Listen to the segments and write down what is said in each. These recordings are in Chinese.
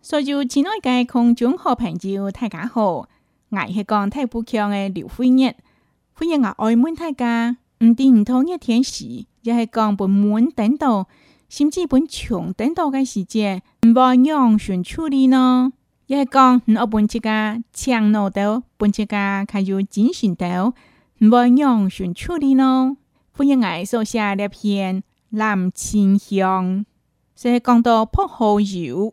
所以亲爱的空中和朋友，大家好，我是讲太不强嘅刘辉燕，辉日我爱问大家，唔掂唔通热天时，亦系讲本满等到，甚至本长等到嘅时节，唔会用顺处理呢。亦系讲你我半只架强攞到，半只架佢要剪短到，唔会用顺处理呢。欢迎我所下呢篇《南青香》，所以讲到泼好油。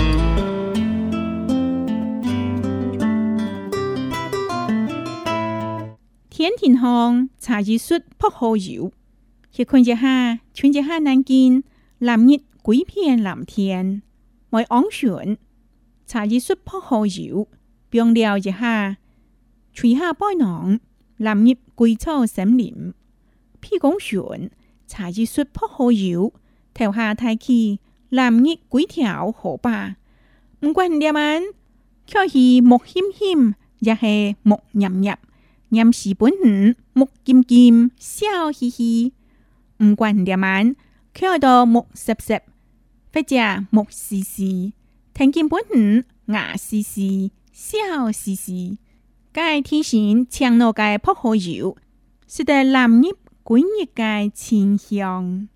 天庭巷茶藝術撲河搖，去看一下，穿一下南京藍日鬼片藍天，買昂船茶藝術撲河搖，並聊一下，吹下背囊藍日桂草森林，披公船茶藝術撲河搖，頭下抬起藍日幾條河壩，唔管點樣，卻係木險險，也係木陰陰。念识本午，木金金笑嘻嘻，唔管点掂玩，开到木湿湿，或者木湿湿。听见本午牙嘻嘻，笑嘻嘻，介天线长乐介扑火油，是代蓝叶过叶介清香。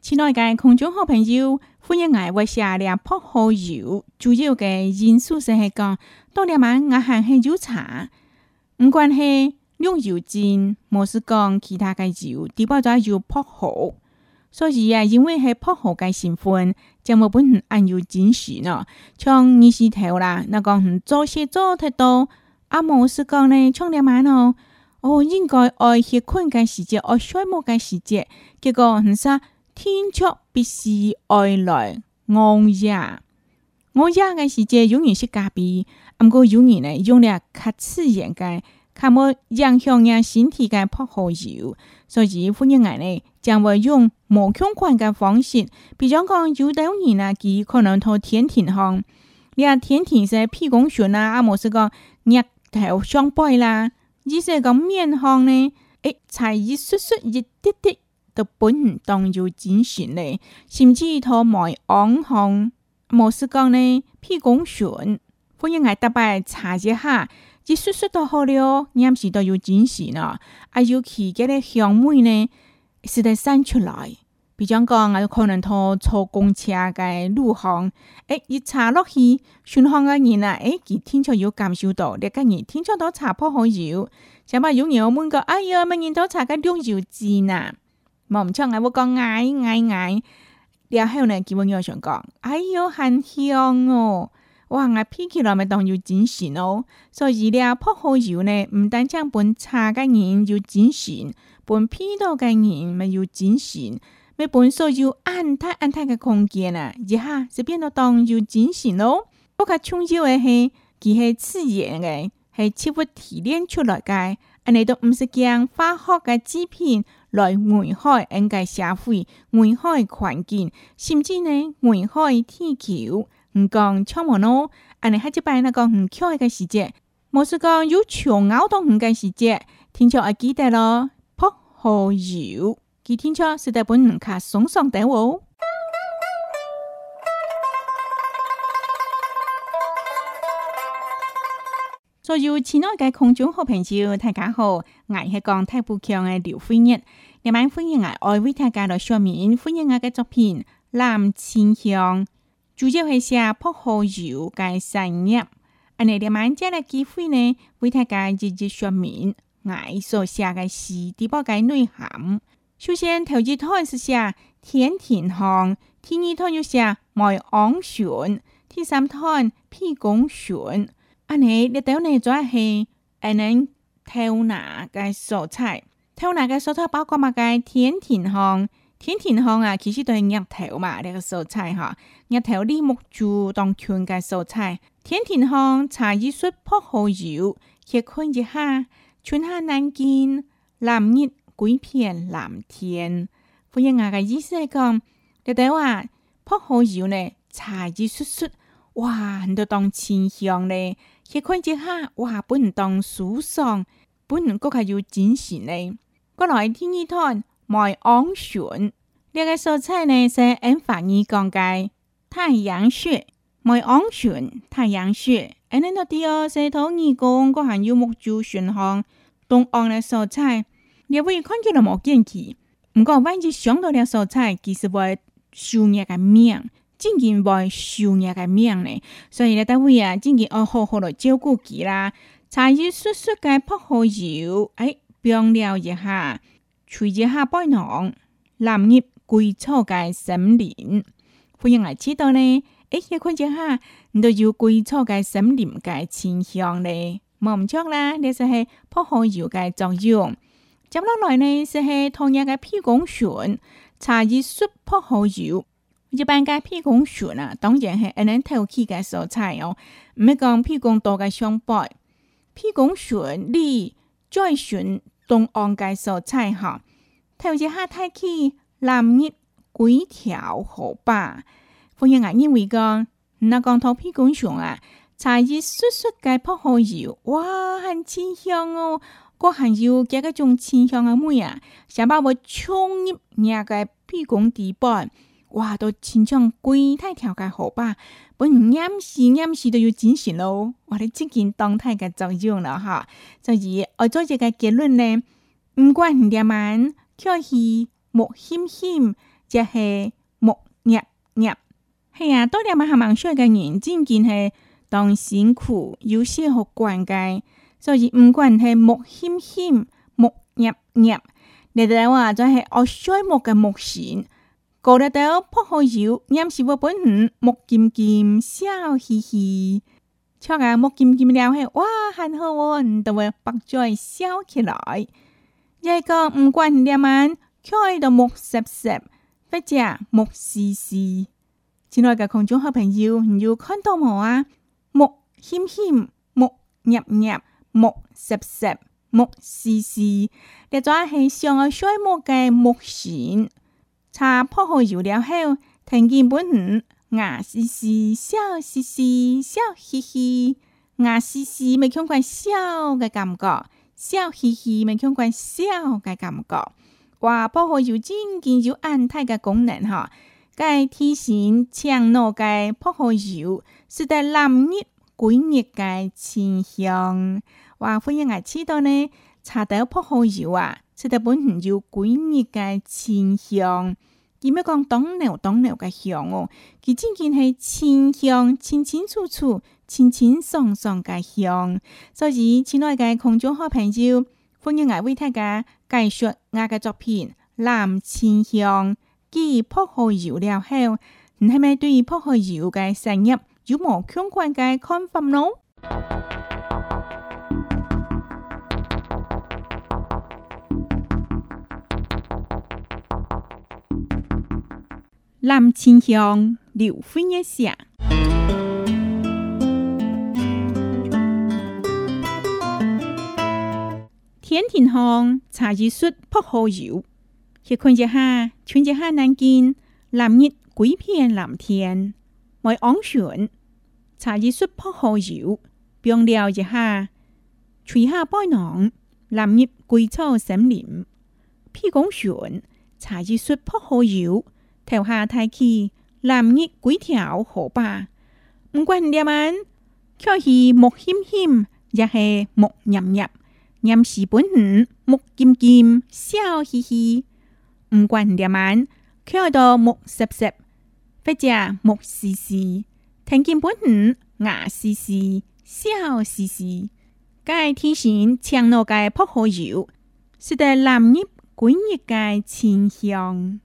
亲爱嘅空中好朋友。欢迎我为下两铺好油，主要嘅因素是系讲多两晚我行去油茶，唔管系用油煎，冇是讲其他嘅油，不瓜渣油泼好，所以啊，因为系铺好嘅成分，就冇本按油煎食咯，像二时头啦，那个唔做食做太多，啊冇是讲呢，冲两晚哦，哦应该爱去困嘅时间，爱睡梦嘅时间，结果唔说。天窗必须外来安压，我压个时界永远是加闭，不过有人呢用了较刺眼个，看我影响人身体个不好油，所以迎来呢将会用无相款个方式，比如讲有的人啊，佢可能拖天庭方，你啊天庭是屁光雪啦，阿冇是讲额头上白啦，而且讲面方呢，诶，才一缩缩一滴滴。就本唔当有真线呢，甚至都卖网行，冇事讲呢。屁如讲选，欢迎来大伯查一下，一说说都好了，有时都有真线啦，啊有其他嘅香味呢，是得散出来。比如讲，我可能都坐公车嘅路行，诶一查落去，巡航嘅人啊，诶佢听朝有感受到，呢个人听出都查破好有，想话有人我问个，哎呀，乜人都查个两油字呢？冇唔错，我讲矮矮矮。屌，呢个呢基本友想讲，哎哟，很香哦！哇，我脾起来么当有真神咯。所以呢，泡好油呢，唔单将本茶嘅人要真神，本皮度嘅人咪要真神，咪本所有安泰安泰嘅空间啊，一下就变到当有真神咯。不过，葱油系佢系自然嘅，系切勿提炼出来嘅，你都唔是讲化学嘅制品。来换开经济社会，危害环境，甚至呢，换开天桥。唔讲超摩罗，安尼还举办那个唔巧个时节，莫是讲有强咬到唔个时节，天桥还记得咯？泼好油，记天桥实在本人卡爽爽得哦。所有亲爱的观众和朋友，大家好，我是讲太富强的刘飞日。今晚欢迎我各位大家来说明，欢迎我的作品《蓝青香》，主要系写泼好油嘅生意。我哋今晚只嘅机会呢，为大家一一说明我所写嘅诗啲乜嘅内涵。首先头一段是写天田香，第二段又写梅昂蒜，第三段披公蒜。啊，你列到你做的是下领挑拿嘅蔬菜，挑拿嘅蔬菜包括物嘅田甜杭，田甜杭啊，其实都系叶头嘛，列个蔬菜哈，叶头啲木竹当全嘅蔬菜。田甜杭茶叶树泡好油，且看一下，春夏难见，蓝叶桂片蓝天。欢迎我嘅意思系讲，列句话泡好油呢，茶叶树树。哇，很多当清香嘞，且看见哈哇，不能当暑爽，不能个个要珍惜嘞。过来第二趟，买黄旋，这个蔬菜呢是按法尔讲解，太阳穴买黄旋，太阳穴。安恁到第二是土耳讲，个含有木竹旋项，东昂的蔬菜，你会看见了冇见起。不过万一想到了蔬菜，其实会收一个命。正经为树叶个命嘞，所以咧，单位啊，正经要好好来照顾它啦。茶叶叔叔个泡好油，哎，晾了一下，除一下白浓，揽入干草个森林。欢迎来知道呢，哎，看见哈，你就有干草个森林个清香嘞，冇唔错啦。就是泡好油个作用。接落来呢，是系同样个屁股旋茶叶叔泡好油。一般讲，披宫穴啊，当然是安尼透起个蔬菜哦。唔要讲披宫多个伤白，披宫穴你最笋东岸个蔬菜吼，透一下透气冷热，几条河吧。反正我认为讲，那讲头披宫笋啊，茶叶簌簌个泡好油，哇，很清香哦。个含有这个种清香个味啊，想把我冲入入个披宫底板。哇，都亲像鬼太调解好吧？本唔掩饰掩是都要精神咯。我的这件当态嘅作用了哈，所以我做一个结论咧，唔管你点样，叫是莫谦谦，就是莫弱弱。系啊，多啲阿文书个人，真见系当辛苦，有些好关键。所以唔管系莫谦谦、莫弱弱，你哋话就系我衰莫嘅莫贤。高了头泼好油，黏是我本行，木金金笑嘻嘻，敲下木金金了嘿，哇，很好我，你就会白嘴笑起来。一个唔管了嘛，敲下就木石石，或者木石石。亲爱的观众好朋友，你有看到冇啊？木谦谦，木弱弱，木石石，木石石，这座系上个衰木嘅木船。查薄荷油了后，听见本人牙嘻嘻笑嘻嘻笑嘻嘻，牙嘻嘻未见惯笑的感觉，笑嘻嘻未见惯笑的感觉。哇，薄荷油真见有安泰的功能，哈！该提醒，强脑该薄荷油，使得冷日滚热该清香。哇，欢迎来吃到呢，查到薄荷油啊！食得本唔要滾熱嘅清香，唔要讲擋料擋料嘅香哦，佢真正系清香清清楚楚、清清爽爽嘅香。所以亲爱嘅空中好朋友欢迎嚟大家介紹我嘅作品《南清香》。既然破耗油了后，你系咪对於破耗油嘅生意有無相关嘅看法呢？Lam Chin Hyong, Liu Phi Nhé Xạ. Thiên Thiên Hong, Trà Di Xuất, Phúc Hồ Diệu. Khi quân gia ha, chuyên gia ha năng kiên, làm nhiệt quý phiền làm thiên Mọi ống xuyển, Trà Di Xuất Phúc Hồ Diệu, biong đeo gia ha. Chuy ha bói nọng, làm nhiệt quý châu xém liệm. Phi gống xuyển, Trà Di Xuất Phúc Hồ Diệu, แถว hà thái ki làm nhị quí thèo khổ ba, mượn quần địa mãn, kêu hì mộc hiêm hiêm, dạ hè mộc nhâm nhập, nhâm thị bản hủ mộc kim kim, sáo hì hì, mượn quần địa mãn, kêu đồ mộc sập sập, phết chớ mộc sì sì, thình kiến bản hủ nhá sì sì, sáo sì sì, cái thiên sản chăng nào cái phật hội diệu, xí đê làm nhị quí nhị cái chiêm chiang.